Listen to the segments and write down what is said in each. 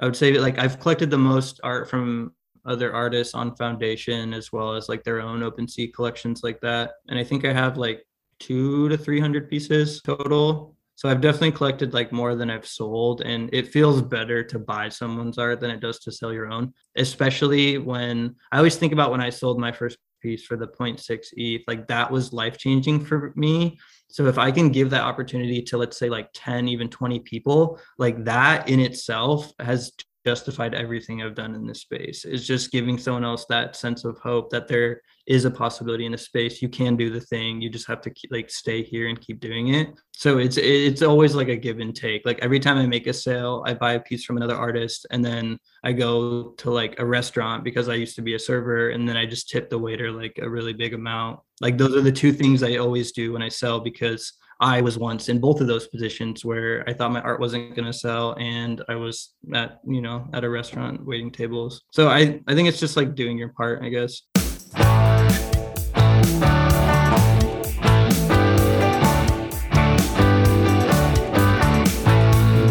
I would say like I've collected the most art from other artists on Foundation as well as like their own OpenSea collections like that. And I think I have like two to 300 pieces total. So I've definitely collected like more than I've sold, and it feels better to buy someone's art than it does to sell your own. Especially when I always think about when I sold my first piece for the 0.6 ETH, like that was life changing for me. So if I can give that opportunity to let's say like 10, even 20 people, like that in itself has justified everything I've done in this space. Is just giving someone else that sense of hope that there is a possibility in a space. You can do the thing. You just have to keep, like stay here and keep doing it. So it's it's always like a give and take. Like every time I make a sale, I buy a piece from another artist, and then I go to like a restaurant because I used to be a server, and then I just tip the waiter like a really big amount. Like those are the two things I always do when I sell because I was once in both of those positions where I thought my art wasn't going to sell and I was at, you know, at a restaurant waiting tables. So I, I think it's just like doing your part, I guess.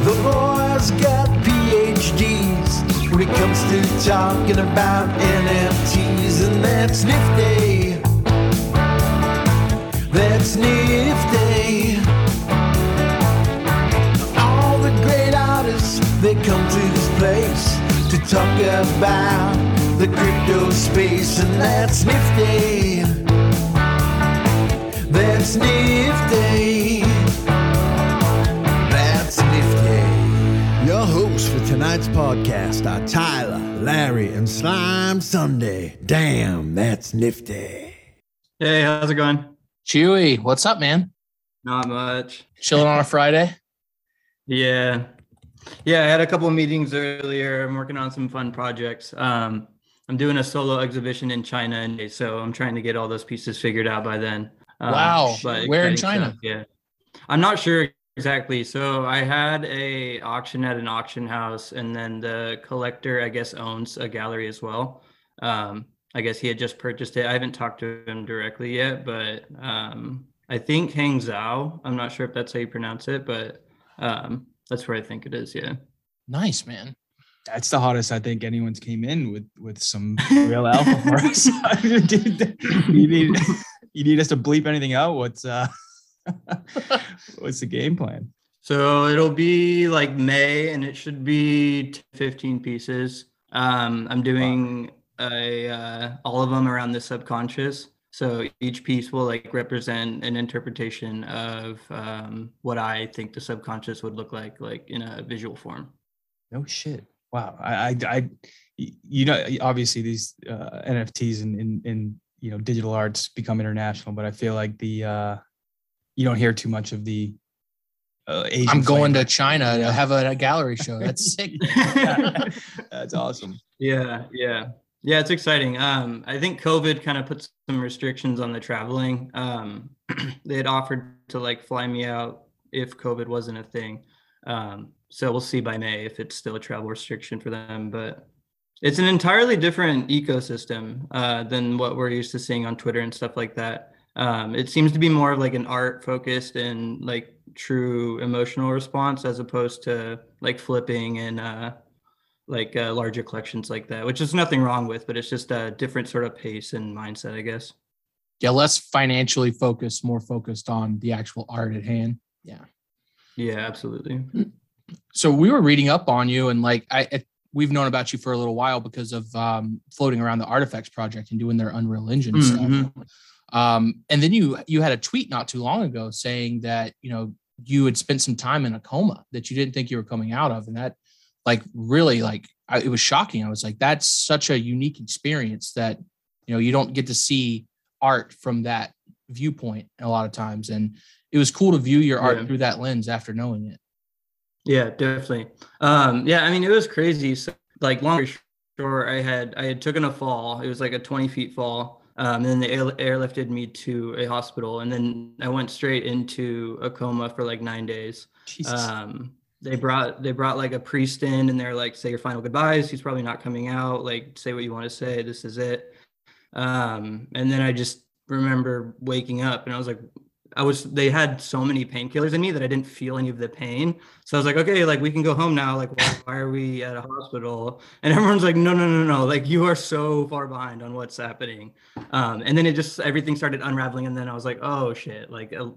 The boys got PhDs when it comes to talking about NFTs, and that's nifty. Talk about the crypto space, and that's nifty. That's nifty. That's nifty. Your hosts for tonight's podcast are Tyler, Larry, and Slime Sunday. Damn, that's nifty. Hey, how's it going? Chewy, what's up, man? Not much. Chilling on a Friday? Yeah. Yeah, I had a couple of meetings earlier. I'm working on some fun projects. Um, I'm doing a solo exhibition in China, and so I'm trying to get all those pieces figured out by then. Um, Wow. but Where in China? stuff, yeah, I'm not sure exactly. So I had a auction at an auction house, and then the collector, I guess, owns a gallery as well. Um, I guess he had just purchased it. I haven't talked to him directly yet, but um, I think Hang Zhao. I'm not sure if that's how you pronounce it, but um, that's where I think it is. Yeah. Nice, man. That's the hottest I think anyone's came in with with some real alpha for us. You need you need us to bleep anything out. What's uh what's the game plan? So it'll be like May, and it should be 15 pieces. Um, I'm doing a uh, all of them around the subconscious. So each piece will like represent an interpretation of um, what I think the subconscious would look like, like in a visual form. No shit. Wow. I I, I you know obviously these uh, NFTs and in, in you know digital arts become international, but I feel like the uh you don't hear too much of the uh, Asian I'm going to. China to have a, a gallery show. That's sick. That's awesome. Yeah, yeah. Yeah, it's exciting. Um, I think COVID kind of put some restrictions on the traveling. Um, they had offered to like fly me out if COVID wasn't a thing. Um, so we'll see by May if it's still a travel restriction for them. But it's an entirely different ecosystem uh, than what we're used to seeing on Twitter and stuff like that. Um, it seems to be more of like an art focused and like true emotional response as opposed to like flipping and uh, like uh, larger collections like that, which is nothing wrong with, but it's just a different sort of pace and mindset, I guess. yeah, less financially focused, more focused on the actual art at hand. Yeah. Yeah, absolutely. So we were reading up on you, and like I, I we've known about you for a little while because of um, floating around the Artifacts project and doing their Unreal Engine Mhm. stuff. Um, and then you you had a tweet not too long ago saying that you know you had spent some time in a coma that you didn't think you were coming out of, and that like really like I, it was shocking. I was like, that's such a unique experience that you know you don't get to see art from that viewpoint a lot of times, and it was cool to view your art Yeah. through that lens after knowing it. Yeah, definitely. Um, yeah, I mean, it was crazy. So, like, long story short, I had I had taken a fall. It was like a 20 feet fall. Um, and then they air- airlifted me to a hospital, and then I went straight into a coma for like nine days. Jesus. um they brought they brought like a priest in and they're like say your final goodbyes he's probably not coming out like say what you want to say this is it um and then i just remember waking up and i was like I was they had so many painkillers in me that I didn't feel any of the pain. So I was like, okay, like we can go home now. Like, why, why are we at a hospital? And everyone's like, no, no, no, no. Like you are so far behind on what's happening. Um, and then it just everything started unraveling. And then I was like, oh shit, like a,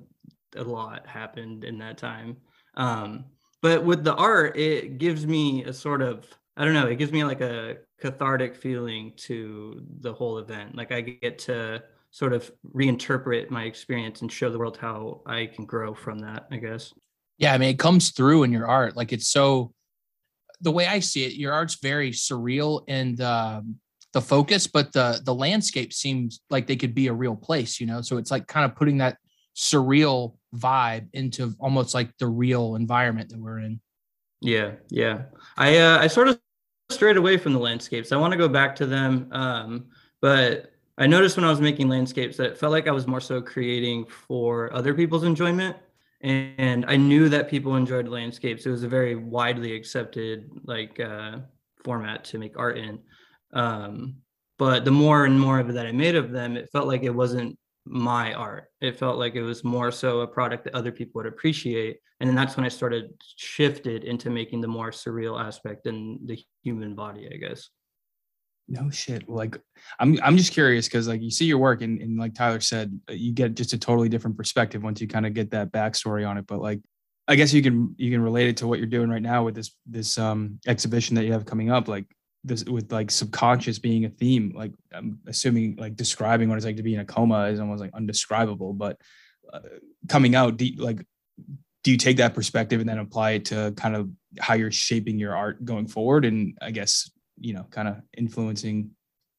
a lot happened in that time. Um, but with the art, it gives me a sort of I don't know, it gives me like a cathartic feeling to the whole event. Like I get to sort of reinterpret my experience and show the world how I can grow from that, I guess. Yeah, I mean, it comes through in your art. Like it's so the way I see it, your art's very surreal in the um, the focus, but the the landscape seems like they could be a real place, you know. So it's like kind of putting that surreal vibe into almost like the real environment that we're in. Yeah, yeah. I uh, I sort of strayed away from the landscapes. I want to go back to them, um, but I noticed when I was making landscapes that it felt like I was more so creating for other people's enjoyment. And I knew that people enjoyed landscapes. It was a very widely accepted like uh, format to make art in. Um, but the more and more of it that I made of them, it felt like it wasn't my art. It felt like it was more so a product that other people would appreciate. And then that's when I started shifted into making the more surreal aspect in the human body, I guess. No shit. Like I'm I'm just curious because like you see your work and, and like Tyler said, uh, you get just a totally different perspective once you kind of get that backstory on it. But like I guess you can you can relate it to what you're doing right now with this this um exhibition that you have coming up. Like this with like subconscious being a theme. Like I'm assuming like describing what it's like to be in a coma is almost like undescribable. But uh, coming out, do you, like do you take that perspective and then apply it to kind of how you're shaping your art going forward? And I guess you know kind of influencing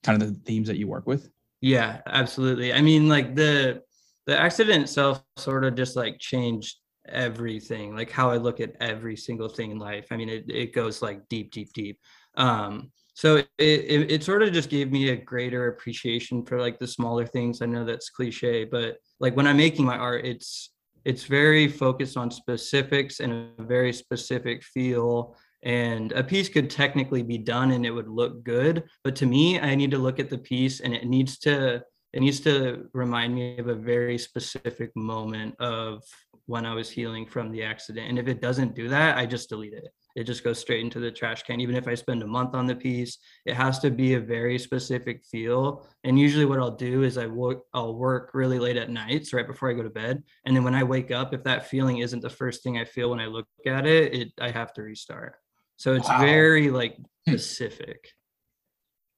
kind of the themes that you work with yeah absolutely i mean like the the accident itself sort of just like changed everything like how i look at every single thing in life i mean it, it goes like deep deep deep um so it, it, it sort of just gave me a greater appreciation for like the smaller things. I know that's cliche but like when i'm making my art it's it's very focused on specifics and a very specific feel. And a piece could technically be done and it would look good but to me i need to look at the piece and it needs to it needs to remind me of a very specific moment of when i was healing from the accident. And if it doesn't do that i just delete it it just goes straight into the trash can even if i spend a month on the piece it has to be a very specific feel and usually what i'll do is i work i'll work really late at nights right before i go to bed and then when i wake up if that feeling isn't the first thing i feel when i look at it, it i have to restart so it's wow. very like hmm. specific.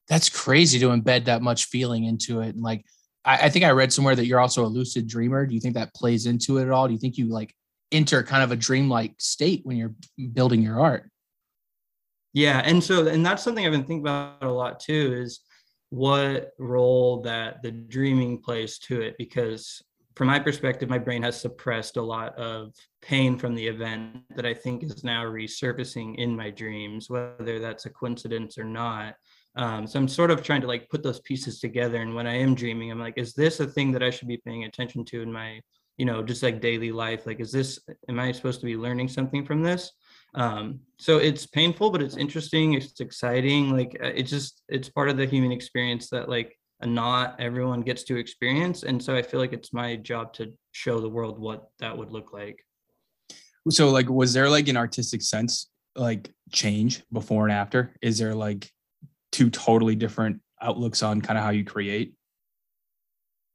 That's crazy to embed that much feeling into it. And like, I, I, think I read somewhere that you're also a lucid dreamer. Do you think that plays into it at all? Do you think you like enter kind of a dreamlike state when you're building your art? Yeah. And so, and that's something I've been thinking about a lot too is what role that the dreaming plays to it. Because from my perspective, my brain has suppressed a lot of pain from the event that I think is now resurfacing in my dreams, whether that's a coincidence or not. Um, so I'm sort of trying to like put those pieces together. And when I am dreaming, I'm like, is this a thing that I should be paying attention to in my, you know, just like daily life? Like, is this, am I supposed to be learning something from this? Um, so it's painful, but it's interesting. It's exciting. Like, uh, it's just, it's part of the human experience that like not everyone gets to experience and so i feel like it's my job to show the world what that would look like so like was there like an artistic sense like change before and after is there like two totally different outlooks on kind of how you create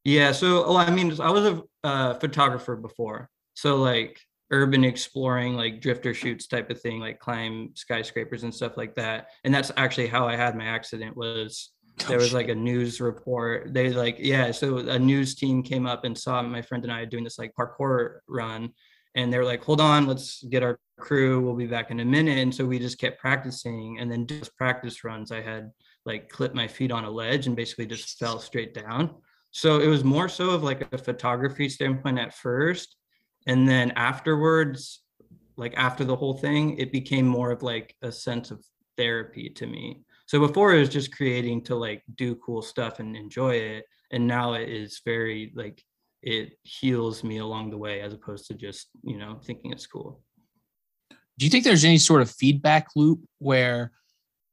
yeah so well, i mean i was a uh, photographer before so like urban exploring like drifter shoots type of thing like climb skyscrapers and stuff like that and that's actually how i had my accident was there was like a news report. They like, yeah, so a news team came up and saw my friend and I doing this like parkour run. And they were like, hold on, let's get our crew. We'll be back in a minute. And so we just kept practicing. And then just practice runs, I had like clipped my feet on a ledge and basically just fell straight down. So it was more so of like a photography standpoint at first. And then afterwards, like after the whole thing, it became more of like a sense of therapy to me so before it was just creating to like do cool stuff and enjoy it and now it is very like it heals me along the way as opposed to just you know thinking it's cool do you think there's any sort of feedback loop where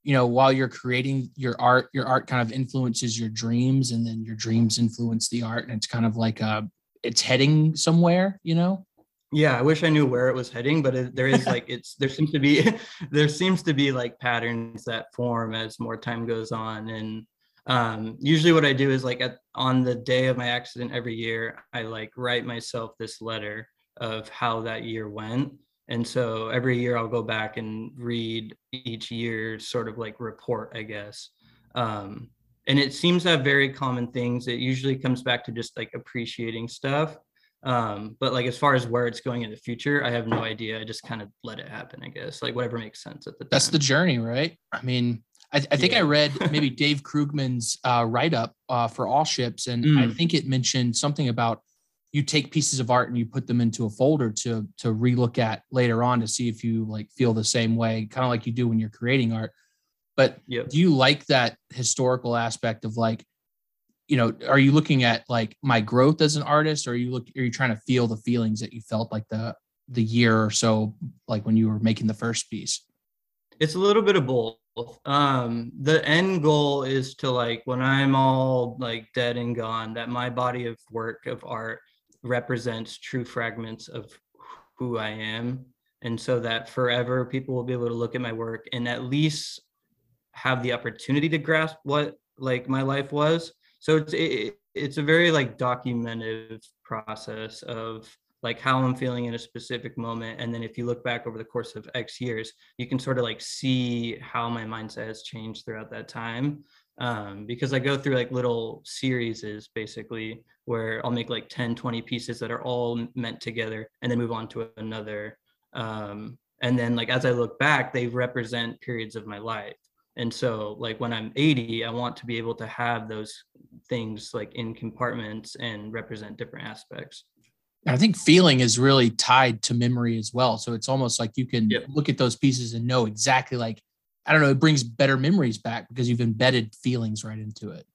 you know while you're creating your art your art kind of influences your dreams and then your dreams influence the art and it's kind of like a it's heading somewhere, you know? Yeah, I wish I knew where it was heading, but it, there is like it's there seems to be there seems to be like patterns that form as more time goes on, and um, usually what I do is like at on the day of my accident every year, I like write myself this letter of how that year went, and so every year I'll go back and read each year's sort of like report, I guess. Um, and it seems to have very common things. It usually comes back to just like appreciating stuff um but like as far as where it's going in the future i have no idea i just kind of let it happen i guess like whatever makes sense at the time That's the journey, right? I mean, I, I think I read maybe Dave Krugman's uh, write up uh, for allships, and I Mm. think it mentioned something about you take pieces of art and you put them into a folder to to relook at later on to see if you like feel the same way, kind of like you do when you're creating art. But Yep. do you like that historical aspect of like, you know, are you looking at like my growth as an artist, or are you look are you trying to feel the feelings that you felt like the the year or so, like when you were making the first piece? it's a little bit of both um the end goal is to like when i'm all like dead and gone that my body of work of art represents true fragments of who i am. And so that forever people will be able to look at my work and at least have the opportunity to grasp what like my life was. So it's it, it's a very like documentative process of like how i'm feeling in a specific moment. And then if you look back over the course of x years you can sort of like see how my mindset has changed throughout that time um, because i go through like little series basically where i'll make like 10 20 pieces that are all meant together and then move on to another um, and then like as i look back they represent periods of my life and so like when i'm 80 i want to be able to have those things like in compartments and represent different aspects I think feeling is really tied to memory as well. So it's almost like you can Yep. look at those pieces and know exactly like, I don't know, it brings better memories back because you've embedded feelings right into it.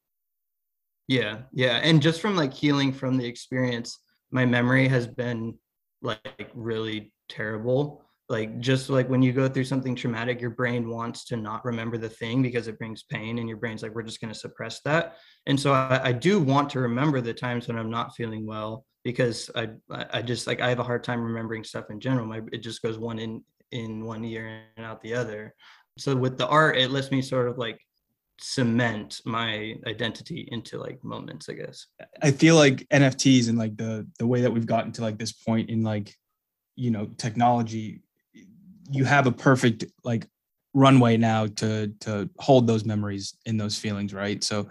Yeah, yeah. And just from like healing from the experience, my memory has been like really terrible. Like just like when you go through something traumatic, your brain wants to not remember the thing because it brings pain, and your brain's like, we're just going to suppress that. And so I, I do want to remember the times when I'm not feeling well because I I just like I have a hard time remembering stuff in general. My it just goes one in in one ear and out the other. So with the art, it lets me sort of like cement my identity into like moments, I guess. I feel like NFTs and like the the way that we've gotten to like this point in like you know technology, you have a perfect like runway now to to hold those memories and those feelings, right? So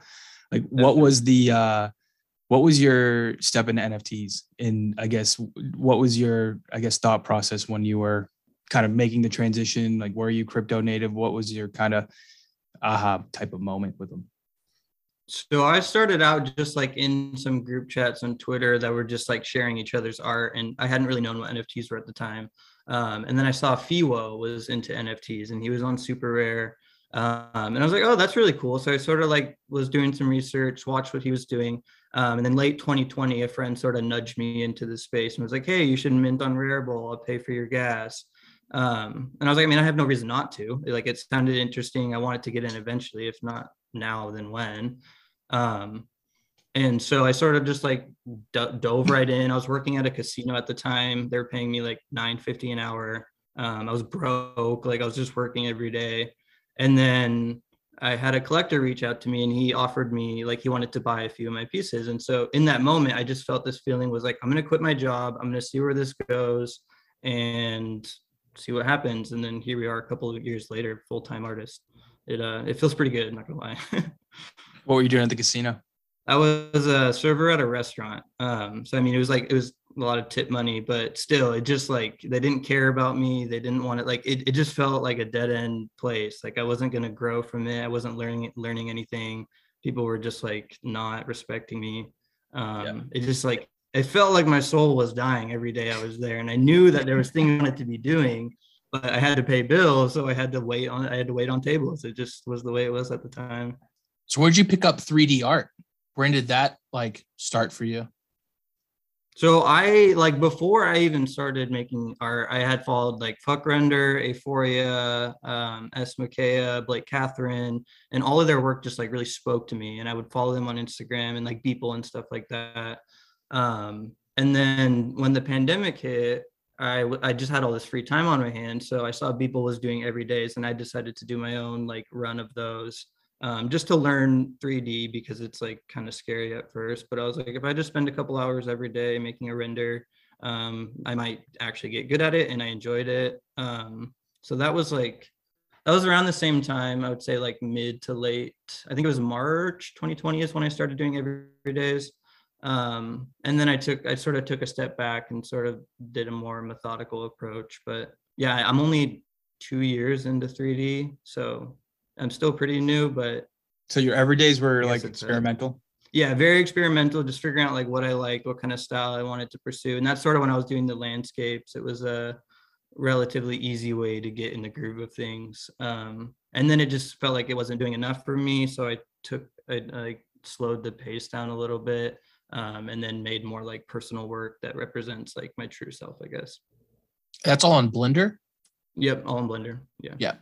like what was the uh what was your step into NFTs? And I guess what was your I guess thought process when you were kind of making the transition? Like were you crypto native? What was your kind of aha type of moment with them? So I started out just like in some group chats on Twitter that were just like sharing each other's art, and I hadn't really known what NFTs were at the time. Um, and then I saw Fiwo was into NFTs, and he was on Super Rare, um, and I was like, oh, that's really cool. So I sort of like was doing some research, watched what he was doing, um, and then late 2020, a friend sort of nudged me into the space and was like, hey, you should mint on Rarible. I'll pay for your gas. Um, and I was like, I mean, I have no reason not to. Like, it sounded interesting. I wanted to get in eventually, if not now, then when. Um, and so I sort of just like do- dove right in. I was working at a casino at the time. They were paying me like nine fifty an hour. Um, I was broke, like I was just working every day. And then I had a collector reach out to me, and he offered me like he wanted to buy a few of my pieces. And so in that moment, I just felt this feeling was like I'm gonna quit my job. I'm gonna see where this goes, and see what happens. And then here we are, a couple of years later, full time artist. It uh, it feels pretty good. I'm not gonna lie. What were you doing at the casino? I was a server at a restaurant. Um, so I mean, it was like it was a lot of tip money, but still, it just like they didn't care about me. They didn't want it. Like it, it just felt like a dead end place. Like I wasn't gonna grow from it. I wasn't learning learning anything. People were just like not respecting me. Um, It just like it felt like my soul was dying every day I was there, and I knew that there was things I wanted to be doing, but I had to pay bills, so I had to wait on. I had to wait on tables. It just was the way it was at the time. So where'd you pick up 3D art? When did that like start for you? So I like before I even started making art, I had followed like Fvckrender, Aphoria, um, S. Makea, Blake Kathryn, and all of their work just like really spoke to me. And I would follow them on Instagram and like people and stuff like that. Um, and then when the pandemic hit, I, I just had all this free time on my hands, so I saw people was doing every days, and I decided to do my own like run of those, um, just to learn 3D because it's like kind of scary at first. But I was like, if I just spend a couple hours every day making a render, um, I might actually get good at it, and I enjoyed it. Um, so that was like that was around the same time. I would say like mid to late. I think it was March 2020 is when I started doing every days. Um, and then I took I sort of took a step back and sort of did a more methodical approach. But yeah, I'm only two years into 3D, so I'm still pretty new. But So your everydays were like it's a- experimental. yeah, very experimental, just figuring out like what I like, what kind of style I wanted to pursue. And that's sort of when I was doing the landscapes. It was a relatively easy way to get in the groove of things. Um, and then it just felt like it wasn't doing enough for me. So I took, I, I slowed the pace down a little bit um, and then made more like personal work that represents like my true self, I guess. That's all on Blender. Yep, all in Blender. Yeah. Yeah.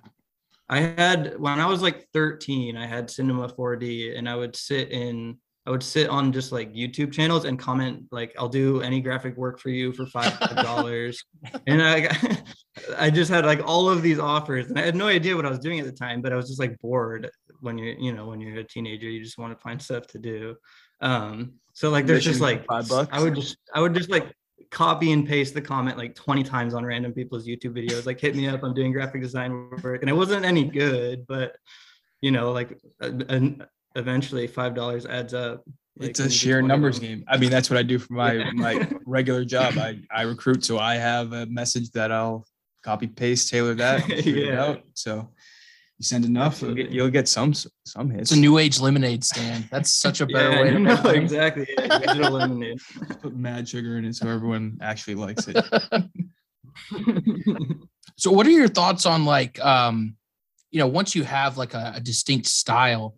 I had when I was like 13, I had Cinema 4D and I would sit in I would sit on just like YouTube channels and comment like I'll do any graphic work for you for five dollars. and I got- I just had like all of these offers and I had no idea what I was doing at the time, but I was just like bored when you're, you know, when you're a teenager, you just want to find stuff to do. Um, so like there's just like five bucks. I would just I would just like copy and paste the comment like 20 times on random people's YouTube videos. Like hit me up, I'm doing graphic design work. And it wasn't any good, but you know, like uh, and eventually five dollars adds up. Like, it's a you sheer numbers them. game. I mean, that's what I do for my Yeah. my regular job. I I recruit, so I have a message that I'll copy paste tailor that and figure it Yeah. out. So you send enough, you'll get you'll get some some hits. It's a new age lemonade stand. That's such a better Yeah, way to no, make money. exactly. Yeah, digital lemonade. Put mad sugar in it so everyone actually likes it. So what are your thoughts on like um you know once you have like a, a distinct style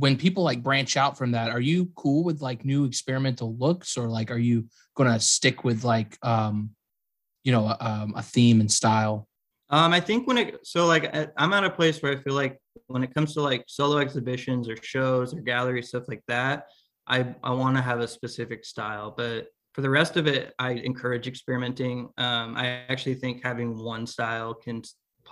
when people like branch out from that are you cool with like new experimental looks or like are you going to stick with like um you know um, a theme and style Um, I think when it so like I- I'm at a place where I feel like when it comes to like solo exhibitions or shows or gallery stuff like that, I I want to have a specific style. But for the rest of it, I encourage experimenting. Um, I actually think having one style can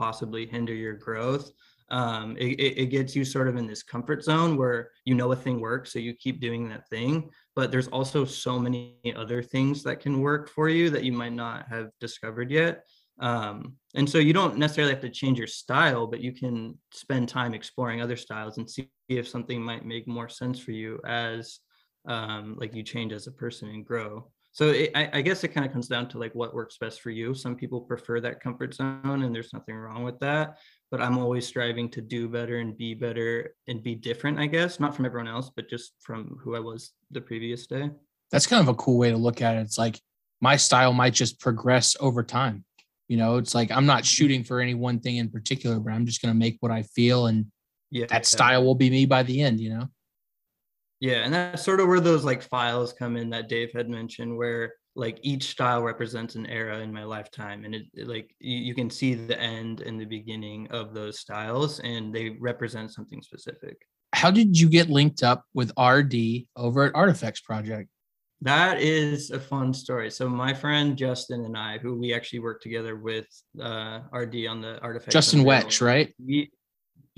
possibly hinder your growth. Um, it, it, gets you sort of in this comfort zone where you know a thing works, so you keep doing that thing. But there's also so many other things that can work for you that you might not have discovered yet. Um, and so you don't necessarily have to change your style, but you can spend time exploring other styles and see if something might make more sense for you as um, like you change as a person and grow. So it, I, I guess it kind of comes down to like what works best for you. Some people prefer that comfort zone, and there's nothing wrong with that. But I'm always striving to do better and be better and be different. I guess not from everyone else, but just from who I was the previous day. that's kind of a cool way to look at it it's like my style might just progress over time you know it's like i'm not mm-hmm. shooting for any one thing in particular but i'm just going to make what i feel and Yeah, that style will be me by the end you know Yeah, and that's sort of where those like files come in that Dave had mentioned, where like each style represents an era in my lifetime, and it, it, like you, you can see the end and the beginning of those styles, and they represent something specific. how did you get linked up with rd over at artifacts project That is a fun story. So my friend Justin and I, who we actually worked together with uh, RD on the artifacts justin wetch right We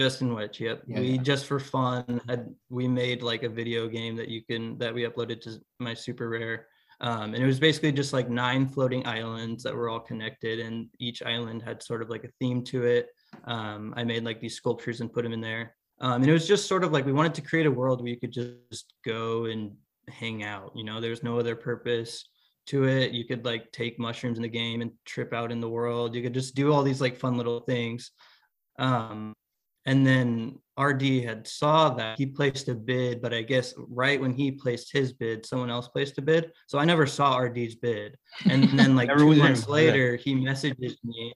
Justin Wetch, yep. Yeah, we yeah. just for fun had we made like a video game that you can that we uploaded to my super rare. Um, and it was basically just like nine floating islands that were all connected, and each island had sort of like a theme to it. Um, I made like these sculptures and put them in there. Um, and it was just sort of like we wanted to create a world where you could just go and hang out. You know, there's no other purpose to it. You could like take mushrooms in the game and trip out in the world. You could just do all these like fun little things. Um, and then RD had saw that he placed a bid, but I guess right when he placed his bid, someone else placed a bid. So I never saw RD's bid. And then like two months later, he messages me.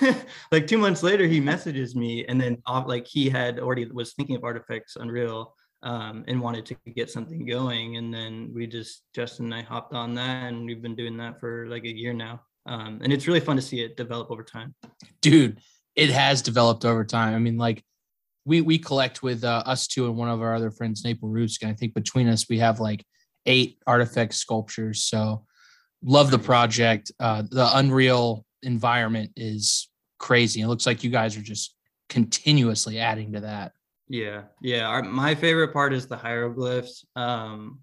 like two months later, he messages me, and then like he had already was thinking of Artifacts Unreal um, and wanted to get something going. And then we just Justin and I hopped on that, and we've been doing that for like a year now. Um, and it's really fun to see it develop over time. dude it has developed over time i mean like we we collect with uh, us two and one of our other friends Naple Roots, and i think between us we have like eight artifact sculptures so love the project. Uh, the Unreal environment is crazy. It looks like you guys are just continuously adding to that. Yeah, yeah. Our, my favorite part is the hieroglyphs. Um,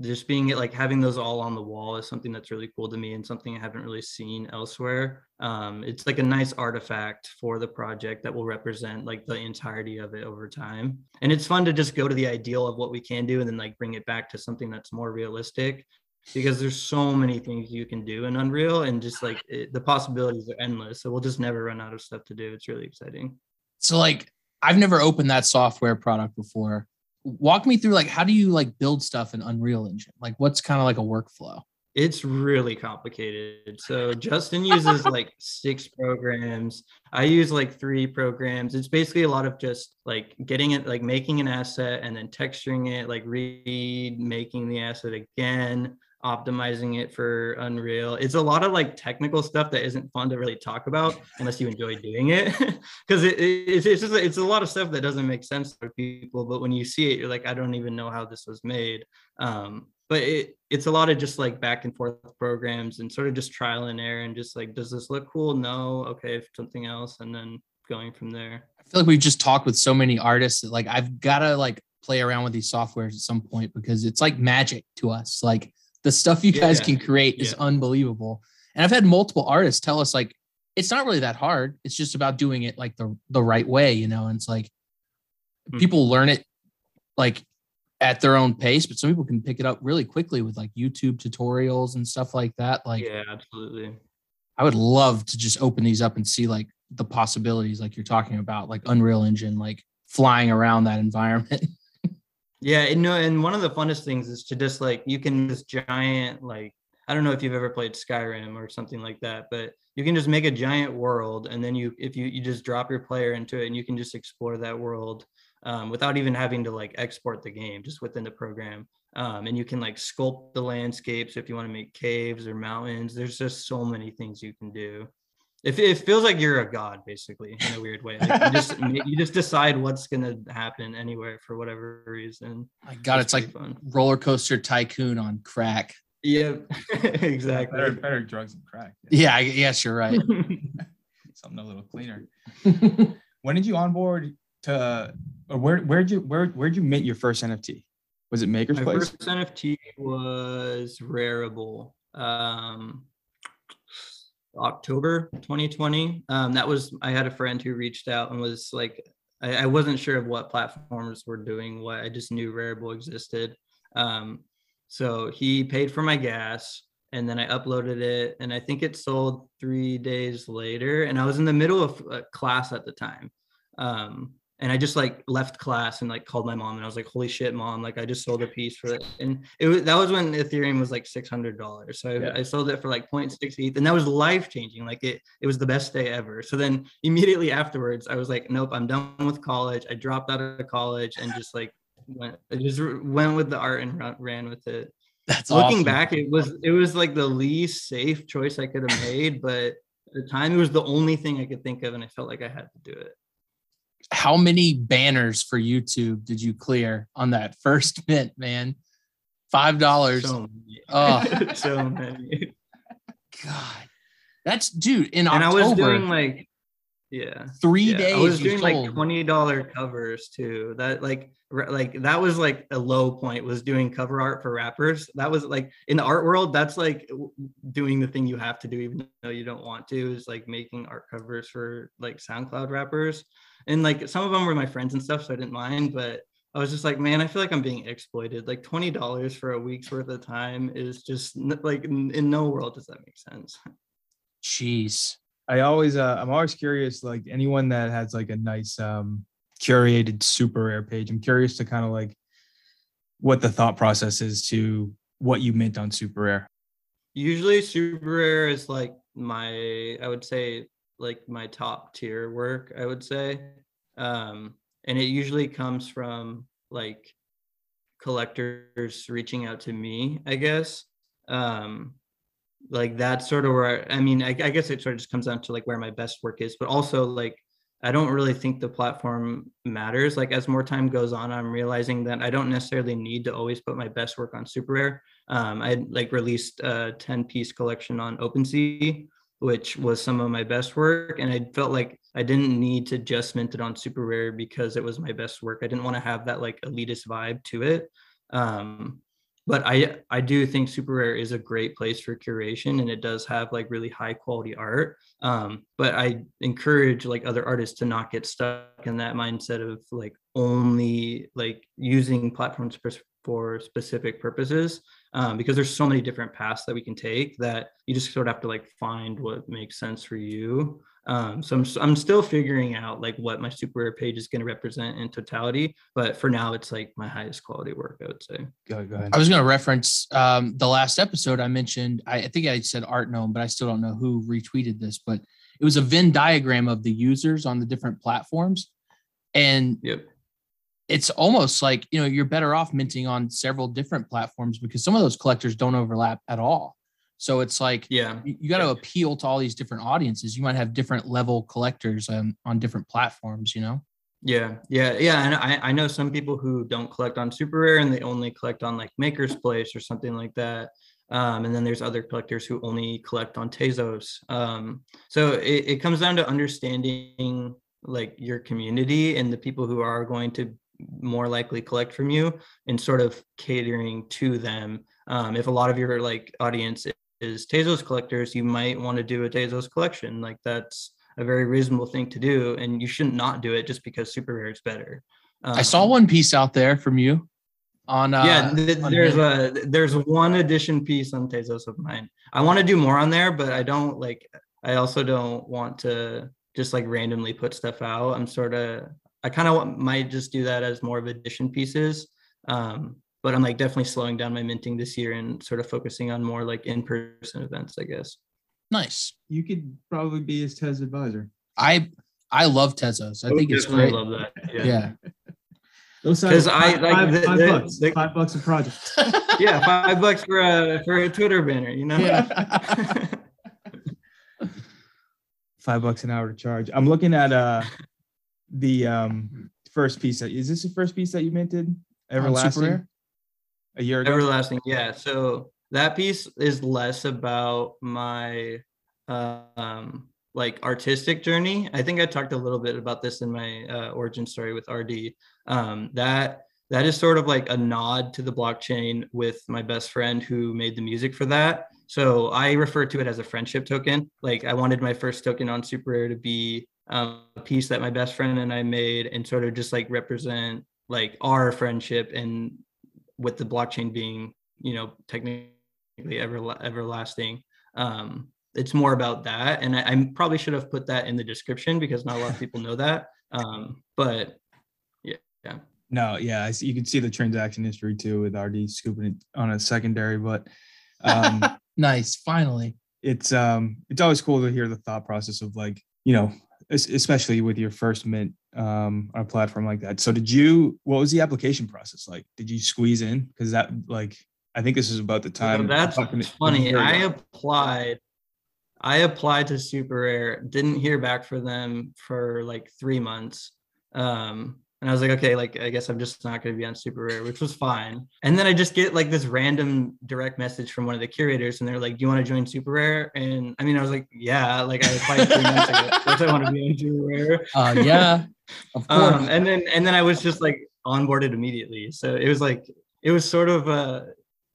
just being it like having those all on the wall is something that's really cool to me and something I haven't really seen elsewhere. Um, it's like a nice artifact for the project that will represent like the entirety of it over time. And it's fun to just go to the ideal of what we can do and then like bring it back to something that's more realistic because there's so many things you can do in Unreal and just like it, the possibilities are endless. So we'll just never run out of stuff to do. It's really exciting. So like I've never opened that software product before. Walk me through like how do you like build stuff in Unreal Engine? Like what's kind of like a workflow? It's really complicated. So Justin uses like six programs. I use like three programs. It's basically a lot of just like getting it, like making an asset and then texturing it, like read, making the asset again, optimizing it for Unreal. It's a lot of like technical stuff that isn't fun to really talk about unless you enjoy doing it. Because it, it, it's, just it's a lot of stuff that doesn't make sense for people. But when you see it, you're like, I don't even know how this was made. Um, but it, it's a lot of just like back and forth programs and sort of just trial and error and just like, does this look cool? No. Okay, something else, and then going from there. I feel like we've just talked with so many artists that like I've got to like play around with these softwares at some point because it's like magic to us. Like the stuff you guys Yeah. can create is unbelievable. And I've had multiple artists tell us like it's not really that hard. It's just about doing it like the the right way, you know. And it's like Mhm. people learn it like at their own pace, but some people can pick it up really quickly with like YouTube tutorials and stuff like that. Like yeah, absolutely. I would love to just open these up and see like the possibilities, like you're talking about, like Unreal Engine, like flying around that environment. Yeah, and no, and one of the funnest things is to just like you can this giant like I don't know if you've ever played Skyrim or something like that, but you can just make a giant world and then you if you you just drop your player into it and you can just explore that world um, without even having to like export the game just within the program. Um, and you can like sculpt the landscapes if you want to make caves or mountains. There's just so many things you can do. It, it feels like you're a god basically in a weird way. Like you just you just decide what's gonna happen anywhere for whatever reason. My God, it's like fun. roller coaster tycoon on crack. Yeah, exactly. better drugs than crack. Yeah, I yes, you're right. Something a little cleaner. When did you onboard to, or where where'd you where where'd you mint your first NFT? Was it Maker's My Place? first NFT was Rarible. Um, October 2020. Um, that was I had a friend who reached out and was like, I, I wasn't sure of what platforms were doing what. I just knew Rarible existed. Um, so he paid for my gas and then I uploaded it and I think it sold three days later. And I was in the middle of class at the time. Um, and I just like left class and like called my mom and I was like, "Holy shit, mom! Like I just sold a piece for it." And it was that was when Ethereum was like six hundred dollars. So I, Yeah. I sold it for like 0.6 ETH, and that was life changing. Like it, it was the best day ever. So then immediately afterwards, I was like, "Nope, I'm done with college." I dropped out of college and just like went, I just went with the art and run, ran with it. That's Looking awesome. back, it was it was like the least safe choice I could have made, but at the time it was the only thing I could think of, and I felt like I had to do it. How many banners for YouTube did you clear on that first mint, man? Five dollars. So oh. many. Oh. so many. God, that's dude. In And I October, was doing like, yeah, three yeah. days. I was doing like twenty dollar covers too. That like like that was like a low point. Was doing cover art for rappers. That was like in the art world. That's like doing the thing you have to do, even though you don't want to. Is like making art covers for like SoundCloud rappers. And like some of them were my friends and stuff, so I didn't mind. But I was just like, man, I feel like I'm being exploited. Like twenty dollars for a week's worth of time is just like in no world does that make sense. Jeez. I always uh, I'm always curious like anyone that has like a nice um curated super rare page. I'm curious to kind of like what the thought process is to what you mint on super rare. Usually super rare is like my I would say like my top tier work, I would say. Um and it usually comes from like collectors reaching out to me, I guess. Um like that's sort of where I, mean I, I guess it sort of just comes down to like where my best work is, but also like I don't really think the platform matters. Like as more time goes on, I'm realizing that I don't necessarily need to always put my best work on Super Rare. Um, I like released a 10 piece collection on OpenSea, which was some of my best work. And I felt like I didn't need to just mint it on Super Rare because it was my best work. I didn't want to have that like elitist vibe to it. Um, but I I do think Super Rare is a great place for curation and it does have like really high quality art. Um, but I encourage like other artists to not get stuck in that mindset of like only like using platforms for, specific purposes um, because there's so many different paths that we can take that you just sort of have to like find what makes sense for you. Um, so I'm, I'm still figuring out like what my super rare page is going to represent in totality, but for now it's like my highest quality work, I would say. Go, go ahead. I was going to reference um, the last episode I mentioned. I, I think I said Art Gnome, but I still don't know who retweeted this. But it was a Venn diagram of the users on the different platforms, and Yep. it's almost like you know you're better off minting on several different platforms because some of those collectors don't overlap at all. So it's like Yeah. you, got to appeal to all these different audiences. You might have different level collectors on on different platforms. You know. Yeah, yeah, yeah. And I, I know some people who don't collect on super rare and they only collect on like Maker's Place or something like that. Um, and then there's other collectors who only collect on Tezos. Um, so it, it comes down to understanding like your community and the people who are going to more likely collect from you and sort of catering to them. Um, if a lot of your like audience is Tezos collectors, you might want to do a Tezos collection. Like that's a very reasonable thing to do, and you shouldn't not do it just because super rare is better. I saw Um, one piece out there from you on. Uh, yeah, th- there's a there's one edition piece on Tezos of mine. I want to do more on there, but I don't like. I also don't want to just like randomly put stuff out. I'm sort of. I kind of might just do that as more of edition pieces. Um, but I'm like definitely slowing down my minting this year and sort of focusing on more like in-person events, I guess. nice. You could probably be his Tez advisor. I I love Tezos. I think it's Definitely great. love that. Yeah. Those 'Cause I, five, like, five- the- five the- bucks. the- five bucks a project. yeah, five bucks for a for a Twitter banner, you know. Yeah. Five bucks an hour to charge. I'm looking at uh the um first piece. That, is this the first piece that you minted? Super Everlasting. A year ago. Everlasting, yeah. So that piece is less about my um like artistic journey. I think I talked a little bit about this in my uh, origin story with RD. Um, that that is sort of like a nod to the blockchain with my best friend who made the music for that. So I refer to it as a friendship token. Like I wanted my first token on Super Rare to be um, a piece that my best friend and I made and sort of just like represent like our friendship and with the blockchain being, you know, technically ever everlasting. Um, it's more about that. And I, I probably should have put that in the description because not a lot of people know that. Um, but yeah. yeah No, yeah, I see, you can see the transaction history too with RD scooping it on a secondary, but um, nice. Finally. it's um it's always cool to hear the thought process of like you know especially with your first mint um on a platform like that. So did you? What was the application process like? Did you squeeze in? Because that like I think this is about the time. that's talking funny. I applied. I applied to Super Rare. Didn't hear back for them for like three months. Um, and I was like, okay, like I guess I'm just not going to be on Super Rare, which was fine. And then I just get like this random direct message from one of the curators, and they're like, "Do you want to join Super Rare?" And I mean, I was like, "Yeah." Like I applied three months ago. Of course, I want to be on Super Rare. Uh, yeah. Of course. Um, and then and then I was just like onboarded immediately. So it was like it was sort of uh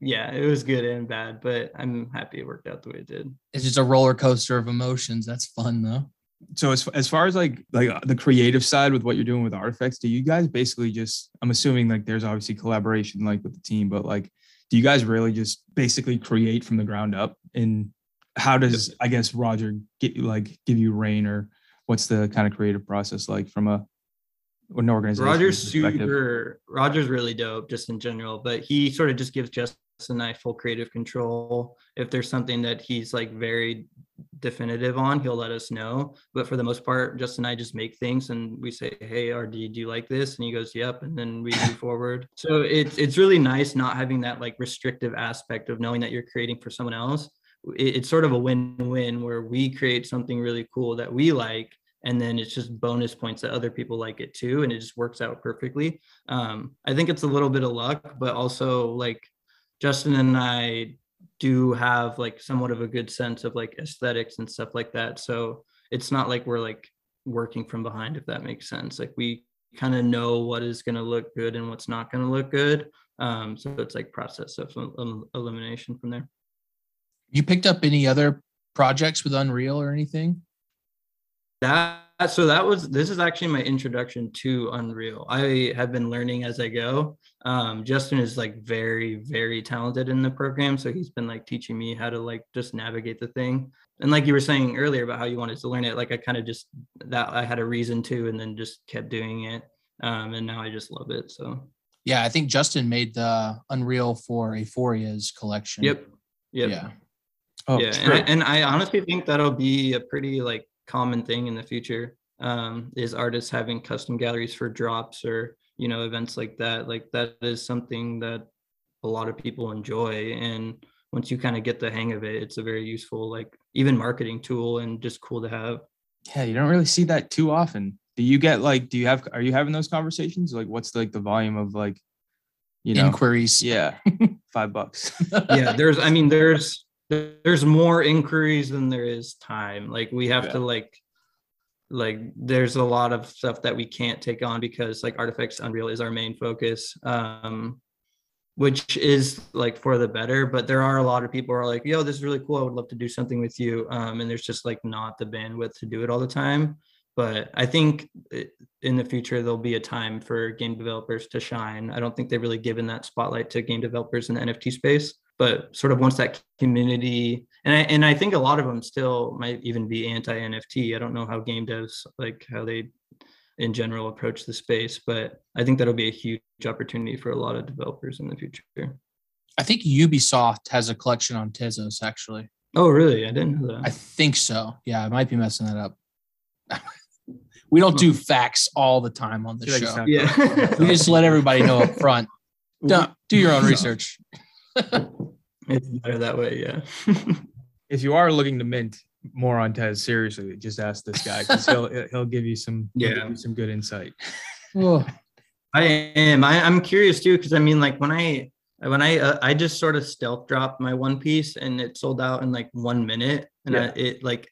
yeah, it was good and bad, but I'm happy it worked out the way it did. it's just a roller coaster of emotions. That's fun though. So as, as far as like like the creative side with what you're doing with artifacts do you guys basically just i'm assuming like there's obviously collaboration like with the team but like do you guys really just basically create from the ground up? And how does i guess roger get like give you rein or what's the kind of creative process like from a an organization Roger's super Roger's really dope just in general, but he sort of just gives Justin and I full creative control. If there's something that he's like very definitive on, he'll let us know. But for the most part, Justin and I just make things and we say, Hey, RD, do you like this? And he goes, Yep. And then we move forward. So it's it's really nice not having that like restrictive aspect of knowing that you're creating for someone else. It- it's sort of a win-win where we create something really cool that we like and then it's just bonus points that other people like it too and it just works out perfectly um i think it's a little bit of luck but also like justin and i do have like somewhat of a good sense of like aesthetics and stuff like that. So it's not like we're like working from behind if that makes sense. Like we kind of know what is going to look good and what's not going to look good. Um so it's like process of el- elimination from there. You picked up any other projects with Unreal or anything? that so that was this is actually my introduction to unreal. I have been learning as i go. Um justin is like very very talented in the program so he's been like teaching me how to like just navigate the thing. And like you were saying earlier about how you wanted to learn it like i kind of just that i had a reason to and then just kept doing it um and now i just love it so. Yeah, I think Justin made the Unreal for Euphoria's collection. yep. Yep. Yeah. Oh, yeah and I, and I honestly think that'll be a pretty like common thing in the future um is artists having custom galleries for drops or you know events like that like that is something that a lot of people enjoy and once you kind of get the hang of it it's a very useful like even marketing tool and just cool to have yeah, you don't really see that too often. Do you get like, do you have, are you having those conversations? Like, what's like the volume of like, you know, Inquiries. yeah, five bucks. yeah there's i mean there's there's more inquiries than there is time like we have Yeah. to like like there's a lot of stuff that we can't take on because like artifacts unreal is our main focus um which is like for the better but there are a lot of people who are like yo this is really cool i would love to do something with you um and there's just like not the bandwidth to do it all the time but i think in the future there'll be a time for game developers to shine i don't think they've really given that spotlight to game developers in the nft space but sort of once that community and I, and I think a lot of them still might even be anti NFT. I don't know how game devs like how they in general approach the space, but I think that'll be a huge opportunity for a lot of developers in the future. I think Ubisoft has a collection on Tezos, actually. Oh, really? I didn't know that. I think so. Yeah, I might be messing that up. we don't do hmm. facts all the time on the show. Yeah, We just let everybody know up front. Don't, do your own research. It's better that way. Yeah. if you are looking to mint more on Tez, seriously, just ask this guy because he'll he'll give you some he'll give Yeah. you some good insight. Oh, I am. I, I'm curious too, because I mean, like when I when I uh, I just sort of stealth dropped my one piece and it sold out in like one minute, and I, it like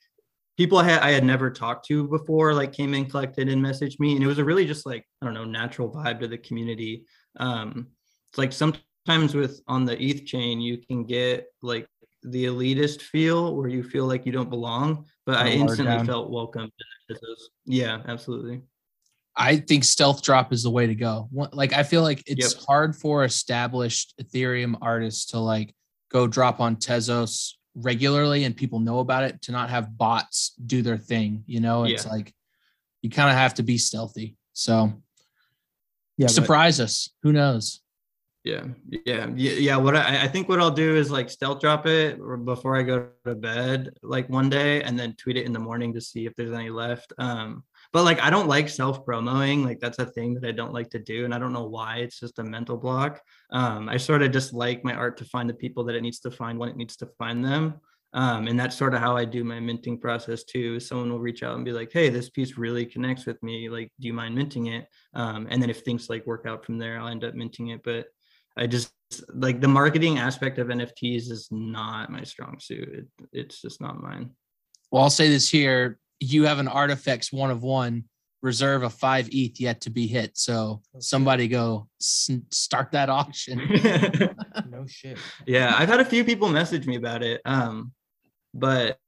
people I had I had never talked to before like came in, collected, and messaged me, and it was a really just like I don't know natural vibe to the community. Um, it's like sometimes with on the ETH chain you can get like the elitist feel where you feel like you don't belong, but I instantly down. felt welcome. Yeah, absolutely. I think stealth drop is the way to go. Like I feel like it's Yep. hard for established Ethereum artists to like go drop on Tezos regularly and people know about it to not have bots do their thing. You know, it's Yeah. like you kind of have to be stealthy. So Yeah, but- surprise us. Who knows? Yeah, yeah, yeah. What I, I think what I'll do is like stealth drop it before I go to bed, like one day, and then tweet it in the morning to see if there's any left. Um, but like I don't like self promoting. Like that's a thing that I don't like to do, and I don't know why. It's just a mental block. Um, I sort of just like my art to find the people that it needs to find when it needs to find them. Um, and that's sort of how I do my minting process too. Someone will reach out and be like, "Hey, this piece really connects with me. Like, do you mind minting it?" Um, and then if things like work out from there, I'll end up minting it. But I just like the marketing aspect of NFTs is not my strong suit. It, it's just not mine. Well, I'll say this here. You have an artifacts one of one reserve of five ETH yet to be hit. So somebody go s- start that auction. no shit. yeah, I've had a few people message me about it. Um, but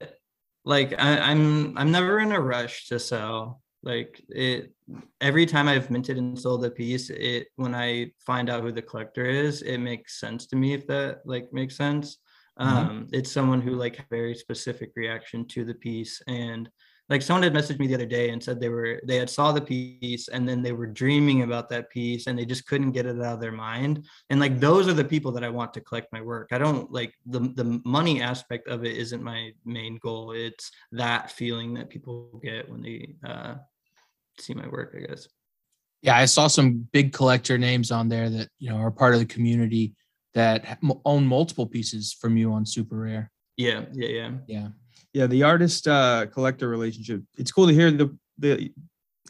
like I, I'm I'm never in a rush to sell. Like it every time I've minted and sold a piece, it when I find out who the collector is, it makes sense to me if that like makes sense. Um, it's someone who like very specific reaction to the piece and like someone had messaged me the other day and said they were they had saw the piece and then they were dreaming about that piece and they just couldn't get it out of their mind. And like those are the people that i want to collect my work. I don't like the the money aspect of it isn't my main goal. It's that feeling that people get when they uh see my work i guess Yeah, I saw some big collector names on there that you know are part of the community that own multiple pieces from you on Super Rare. yeah yeah yeah Yeah, Yeah, the artist uh collector relationship. It's cool to hear the the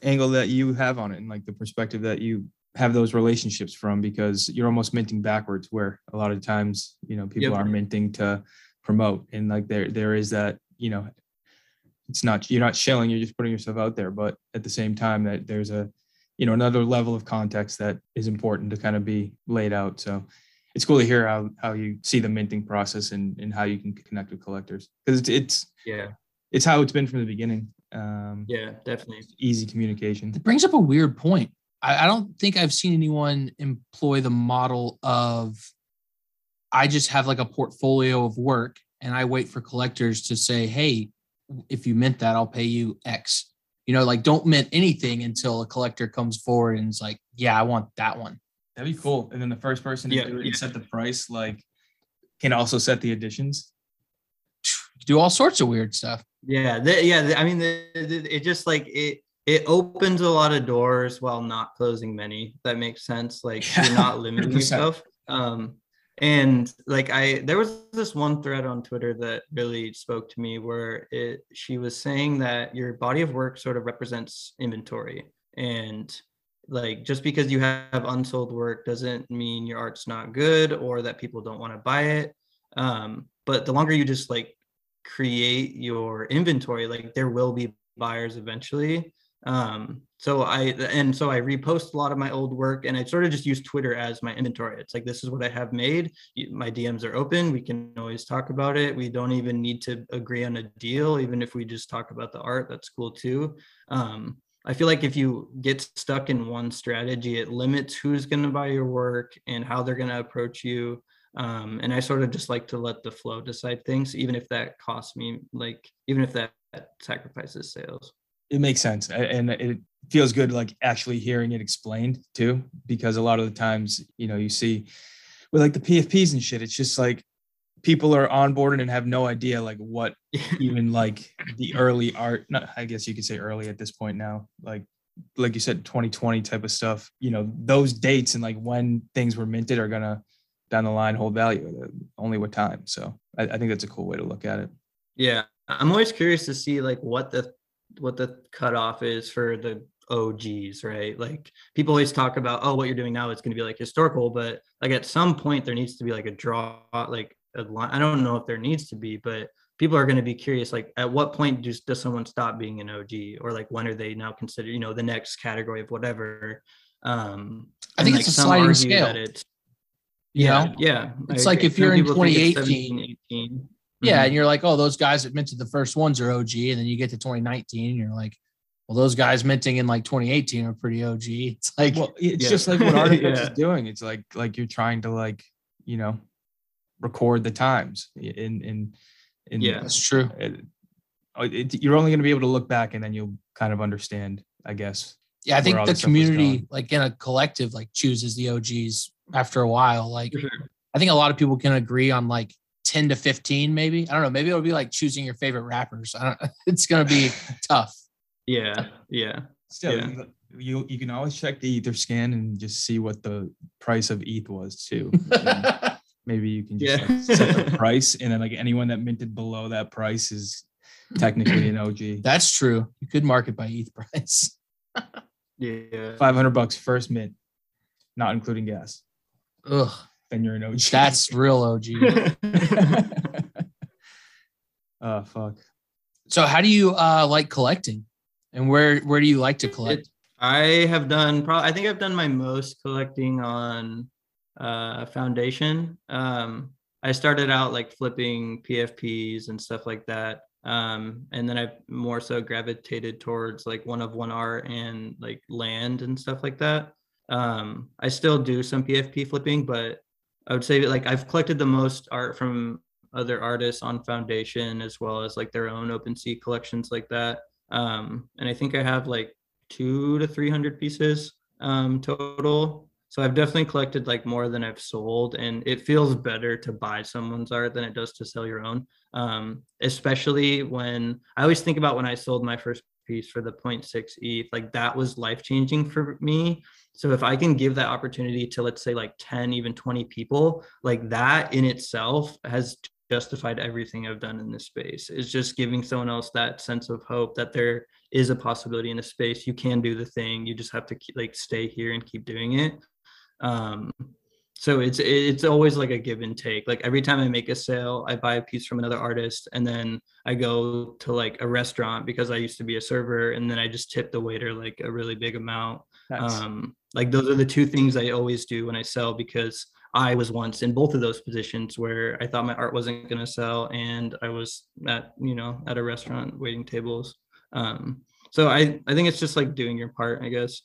angle that you have on it and like the perspective that you have those relationships from because you're almost minting backwards where a lot of times you know people Yep. are minting to promote and like there there is that you know it's not you're not shilling you're just putting yourself out there but at the same time that there's a you know another level of context that is important to kind of be laid out so it's cool to hear how how you see the minting process and and how you can connect with collectors because it's it's Yeah, it's how it's been from the beginning um yeah, definitely. easy communication It brings up a weird point. I, I don't think I've seen anyone employ the model of I just have like a portfolio of work and I wait for collectors to say, hey, if you mint that, I'll pay you X. You know, like don't mint anything until a collector comes forward and is like, yeah, I want that one. That'd be cool. And then the first person to Yeah, do it yeah. and set the price, like, can also set the editions. Do all sorts of weird stuff. Yeah, the, yeah. the- I mean, the, the, it just like it it opens a lot of doors while not closing many. if That makes sense. Like Yeah, you're not limiting 100%. yourself. Um, and like I, there was this one thread on Twitter that really spoke to me, where it she was saying that your body of work sort of represents inventory, and like just because you have unsold work doesn't mean your art's not good or that people don't want to buy it. Um, but the longer you just like create your inventory like there will be buyers eventually um so i and so i repost a lot of my old work and i sort of just use twitter as my inventory. It's like this is what i have made. My dms are open. We can always talk about it. We don't even need to agree on a deal even if we just talk about the art. That's cool too. Um i feel like if you get stuck in one strategy it limits who's going to buy your work and how they're going to approach you. Um, and I sort of just like to let the flow decide things, even if that costs me, like even if that sacrifices sales. It makes sense. And it feels good, like actually hearing it explained too, because a lot of the times, you know, you see with like the PFPs and shit, it's just like people are onboarded and have no idea like what even like the early art, not, I guess you could say early at this point now, like like you said, 2020 type of stuff, you know, those dates and like when things were minted are gonna down the line hold value, uh, only with time. So I, I think that's a cool way to look at it. Yeah, I'm always curious to see like what the what the cutoff is for the OGs, right? Like people always talk about, oh, what you're doing now is going to be like historical, but like at some point there needs to be like a draw, like a line. I don't know if there needs to be, but people are going to be curious, like at what point does does someone stop being an OG, or like when are they now considered, you know, the next category of whatever? Um, I think like, it's a some sliding scale. that it's You yeah, know? yeah. I It's like agree. if you're in think it's 2018, 18. Yeah, Mhm. and you're like, oh, those guys that minted the first ones are OG, and then you get to 2019, and you're like, well, those guys minting in like 2018 are pretty OG. It's like, Well, it's Yeah. just like what Artifacts Yeah. is doing. It's like like you're trying to like, you know, record the times in in in Yeah. that's true. it- it- you're only going to be able to look back and then you'll kind of understand, I guess. Yeah, I think the this stuff was community, like in a collective, like chooses the OGs after a while. Like, sure. I think a lot of people can agree on like 10 to 15, maybe. I don't know. Maybe it'll be like choosing your favorite rappers. I don't, it's gonna be tough. Yeah, yeah. Still, Yeah. you- you you can always check the Etherscan and just see what the price of ETH was too. Maybe you can just Yeah. like, set the price, and then like anyone that minted below that price is technically an OG. That's true. You could market by ETH price. Yeah. Five hundred bucks first mint, not including gas. Ugh, Then you're an OG. that's real OG. oh fuck. So, how do you uh like collecting, and where where do you like to collect? I have done probably I think I've done my most collecting on uh foundation. Um I started out like flipping PFPs and stuff like that. Um and then I've more so gravitated towards like one of one art and like land and stuff like that. Um I still do some PFP flipping, but I would say like I've collected the most art from other artists on foundation as well as like their own OpenSea collections like that. Um and I think I have like two to 300 pieces um, total. So I've definitely collected like more than I've sold, and it feels better to buy someone's art than it does to sell your own. Um, especially when I always think about when I sold my first piece for the 0.6 ETH, like that was life changing for me. So if I can give that opportunity to let's say like 10, even 20 people, like that in itself has justified everything I've done in this space. It's just giving someone else that sense of hope that they're is a possibility in a space. You can do the thing. You just have to keep, like stay here and keep doing it. Um, so it's it's always like a give and take. Like every time i make a sale i buy a piece from another artist and then i go to like a restaurant because i used to be a server and then i just tip the waiter like a really big amount. Nice. um like those are the two things i always do when i sell because i was once in both of those positions where i thought my art wasn't going to sell and i was at you know at a restaurant waiting tables. Um so i i think it's just like doing your part i guess.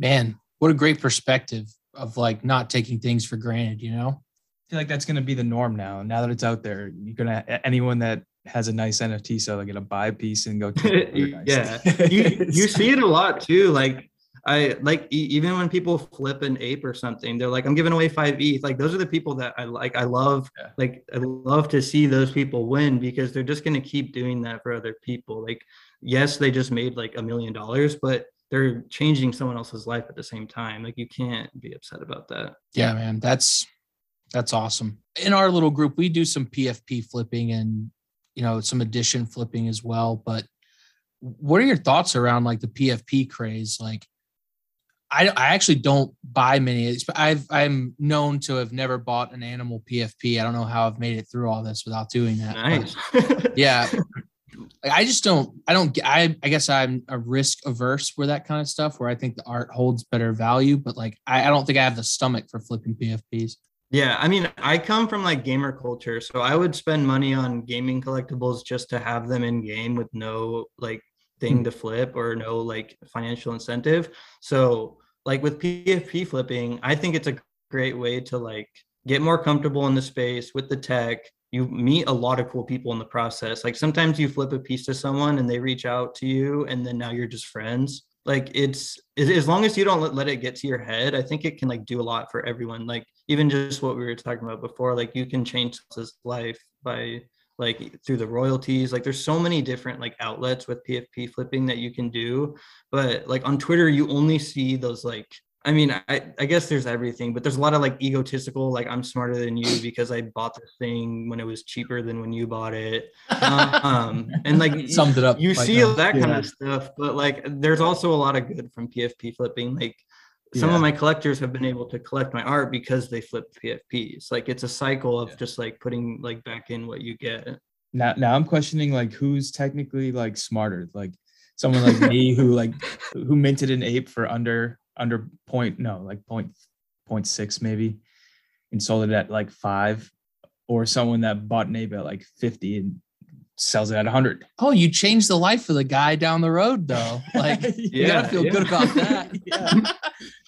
Man, what a great perspective of like not taking things for granted, you know? I feel like that's gonna be the norm now. Now that it's out there, you're gonna anyone that has a nice NFT so they're gonna buy a piece and go. take it to other guys. yeah you you see it a lot too like i like even when people flip an ape or something they're like i'm giving away five eth like those are the people that i like i love Yeah. like i love to see those people win because they're just going to keep doing that for other people like yes they just made like a million dollars but they're changing someone else's life at the same time like you can't be upset about that Yeah, man, that's that's awesome. In our little group, we do some PFP flipping and you know some edition flipping as well. But what are your thoughts around like the PFP craze? Like, I I actually don't buy many. of these, but I've I'm known to have never bought an animal PFP. I don't know how I've made it through all this without doing that. nice yeah Like, i just don't i don't i i guess i'm a risk averse for that kind of stuff where i think the art holds better value but like i, I don't think i have the stomach for flipping pfps Yeah, I mean, I come from like gamer culture, so I would spend money on gaming collectibles just to have them in game with no like thing hmm. to flip or no like financial incentive. So, like with PFP flipping, I think it's a great way to like get more comfortable in the space with the tech. You meet a lot of cool people in the process. Like sometimes you flip a piece to someone and they reach out to you, and then now you're just friends. Like it's as long as you don't let, it get to your head i think it can like do a lot for everyone. Like even just what we were talking about before like you can change his life by like through the royalties. Like there's so many different like outlets with pfp flipping that you can do. But like on twitter you only see those like i mean i i guess there's everything but there's a lot of like egotistical like i'm smarter than you because i bought this thing when it was cheaper than when you bought it um and like summed it up you right see that kind Yeah. of stuff but like there's also a lot of good from pfp flipping like some Yeah. of my collectors have been able to collect my art because they flipped pfps like it's a cycle of Yeah. just like putting like back in what you get Now, now I'm questioning like who's technically like smarter, like someone like me who like who minted an ape for under under point no like point point six maybe, and sold it at like five, or someone that bought an ape at like fifty and sells it at hundred. oh you changed the life of the guy down the road though like you gotta feel yeah. good about that yeah.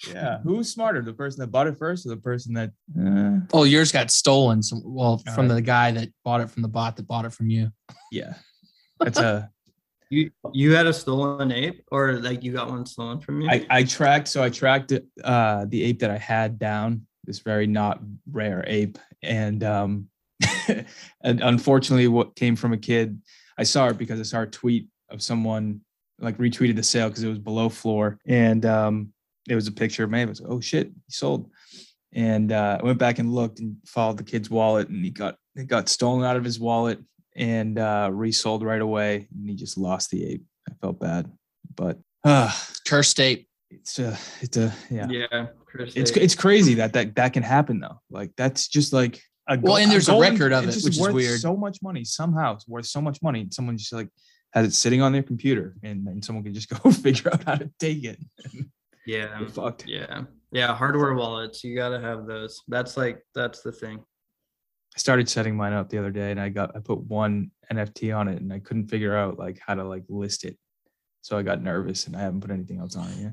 yeah. Who's smarter, the person that bought it first or the person that? Uh, oh yours got stolen some well from Uh, the guy that bought it from the bot that bought it from you yeah, that's a. you you had a stolen ape or like you got one stolen from you I, I tracked so I tracked uh the ape that I had down, this very not rare ape. And um and unfortunately what came from a kid, I saw it because I saw a tweet of someone like retweeted the sale because it was below floor. And um it was a picture of me. It was oh shit, he sold. And uh, I went back and looked and followed the kid's wallet and he got it got stolen out of his wallet and uh resold right away and he just lost the ape. I felt bad. But uh cursed state it's a it's a yeah, yeah it's ape. it's crazy that that that can happen though. Like that's just like a Well, and there's a golden- record of it, which is worth weird. so much money. Somehow it's worth so much money someone just like has it sitting on their computer and then someone can just go figure out how to take it. Yeah. You're fucked. Yeah. Yeah hardware wallets you got to have those. That's like that's the thing i started setting mine up the other day and i got i put one nft on it and i couldn't figure out like how to like list it. So i got nervous and i haven't put anything else on it yet.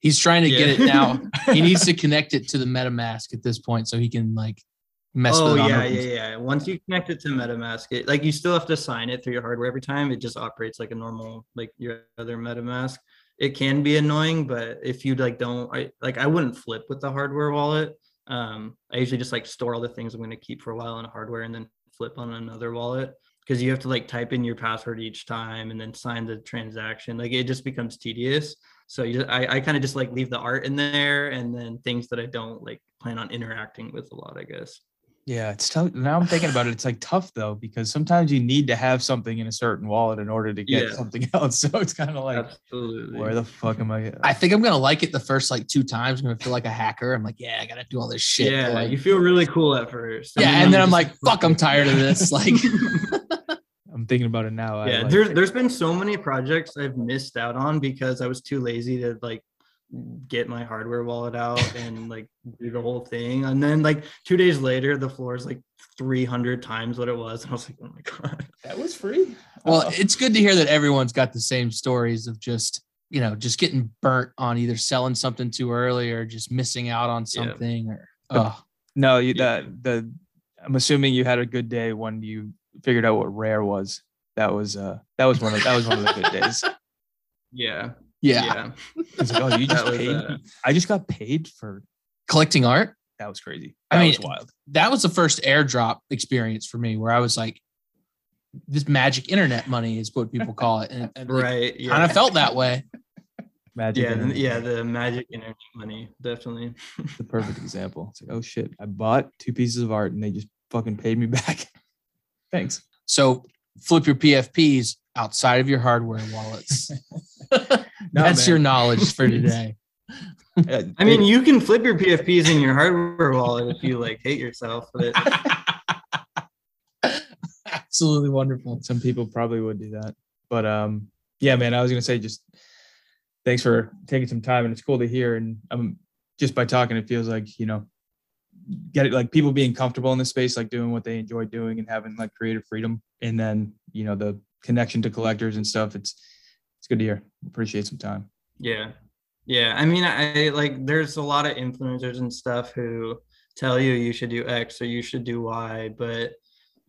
He's trying to get it now. He needs to connect it to the metamask at this point so he can like mess oh with it on yeah yeah yeah. Once you connect it to metamask it like you still have to sign it through your hardware every time. It just operates like a normal like your other metamask. It can be annoying but if you like don't i like i wouldn't flip with the hardware wallet um i usually just like store all the things i'm going to keep for a while in hardware and then flip on another wallet because you have to like type in your password each time and then sign the transaction. Like it just becomes tedious. So you, i, I kind of just like leave the art in there and then things that i don't like plan on interacting with a lot i guess Yeah, it's tough. Now I'm thinking about it. It's like tough though, because sometimes you need to have something in a certain wallet in order to get Yeah. something else. So it's kind of like, Absolutely. where the fuck am I? I think I'm gonna like it the first like two times. I'm gonna feel like a hacker. I'm like, yeah, I gotta do all this shit. yeah, Like, you feel really cool at first. yeah, then and then you I'm just- like, fuck, I'm tired of this. Like, I'm thinking about it now. Yeah, like- there's there's been so many projects I've missed out on because I was too lazy to like get my hardware wallet out and like do the whole thing. And then like two days later, the floor is like 300 times what it was. And I was like, oh my god. that was free. well, Oh. it's good to hear that everyone's got the same stories of just you know just getting burnt on either selling something too early or just missing out on Yeah. something or oh no, you Yeah. that the. I'm assuming you had a good day when you figured out what rare was. That was uh that was one of that was one of the good days. Yeah. Yeah, Yeah. It's like, oh, you just That was, paid. uh, I just got paid for collecting art. that was crazy. I That mean, was wild. That was the first airdrop experience for me where I was like, this magic internet money is what people call it, and, and Right. Yeah. kind of felt that way. Magic. yeah, internet. the, yeah, the magic internet money, definitely. the perfect example. It's like, oh shit, I bought two pieces of art and they just fucking paid me back. Thanks. So flip your PFPs outside of your hardware wallets. That's your knowledge for today. Uh, I mean, you can flip your PFPs in your hardware wallet if you like hate yourself, but Absolutely wonderful. some people probably would do that, but um, yeah, man, I was gonna say just thanks for taking some time, and it's cool to hear. And um, just by talking, it feels like you know, get it like people being comfortable in this space, like doing what they enjoy doing and having like creative freedom, and then you know the connection to collectors and stuff. It's it's good to hear. Appreciate some time. Yeah. Yeah. I mean, I like there's a lot of influencers and stuff who tell you you should do X or you should do Y, but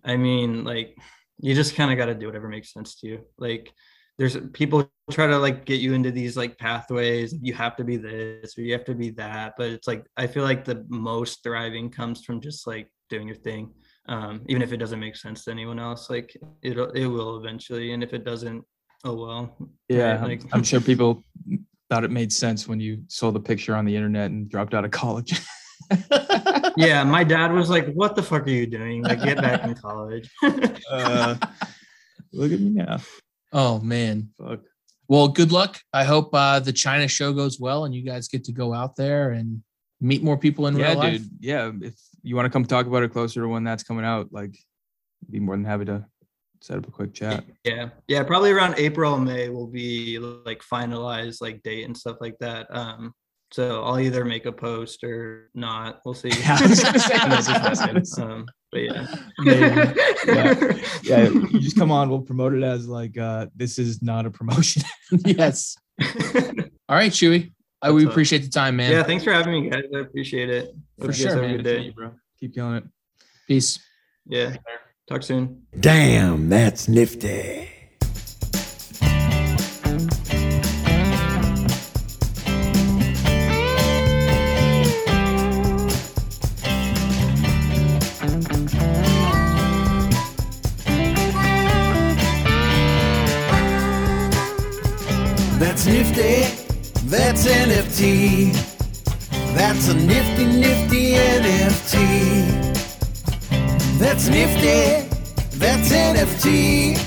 I mean, like you just kind of got to do whatever makes sense to you. Like there's people try to like get you into these like pathways. You have to be this or you have to be that, but it's like I feel like the most thriving comes from just like doing your thing. Um, even if it doesn't make sense to anyone else, like it'll it will eventually. And if it doesn't, oh well. Yeah, right? I'm- Like- I'm sure people thought it made sense when you saw the picture on the internet and dropped out of college. yeah, my dad was like, "What the fuck are you doing? Like, get back in college." uh, look at me now. Oh man. Fuck. Well, good luck. I hope uh, the China show goes well and you guys get to go out there and meet more people in Yeah, real life. dude. Yeah, if you want to come talk about it closer to when that's coming out, like, be more than happy to set up a quick chat. yeah, yeah, probably around April, May will be like finalized like date and stuff like that. Um, so I'll either make a post or not. We'll see. Yeah, I was gonna say, I was just messing. um, but yeah. Yeah. Yeah, you just come on. We'll promote it as like uh this is not a promotion. yes. All right, Chewy. I, we up? appreciate the time, man. yeah, thanks for having me, guys. I appreciate it. For Hope you sure, guys have a man. good day. bro. Keep killing it. Peace. Yeah. Talk soon. Damn, that's nifty. That's nifty. That's NFT. That's a nifty, nifty NFT. That's nifty. That's NFT.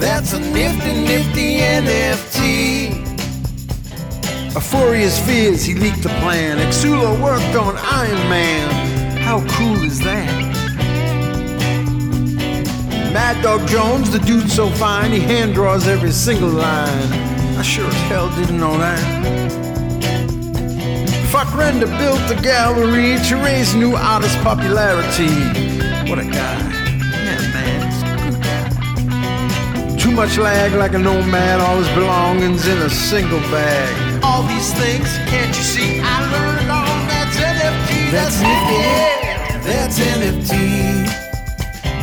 That's a nifty, nifty NFT. Euphoria's fears, he leaked the plan. Exula worked on Iron Man. How cool is that? Mad Dog Jones, the dude so fine, he hand draws every single line. I sure as hell didn't know that. Fvckrender built the gallery to raise new artist popularity. What a guy. Yeah, man. he's a good guy. Too much lag like a nomad, all his belongings in a single bag. All these things, can't you see? I learned all that's NFT. That's nifty. That's NFT.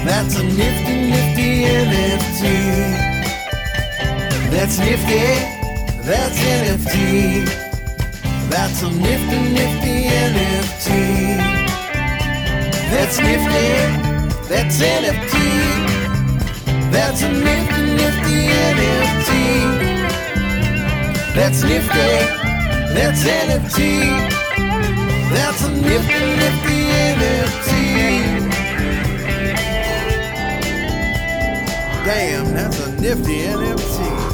That's a nifty, nifty NFT. That's nifty. That's NFT. That's a nifty, nifty NFT. That's nifty. That's NFT. That's a nifty, nifty NFT. That's nifty. That's NFT. That's a nifty, nifty NFT. Damn, that's a nifty NFT.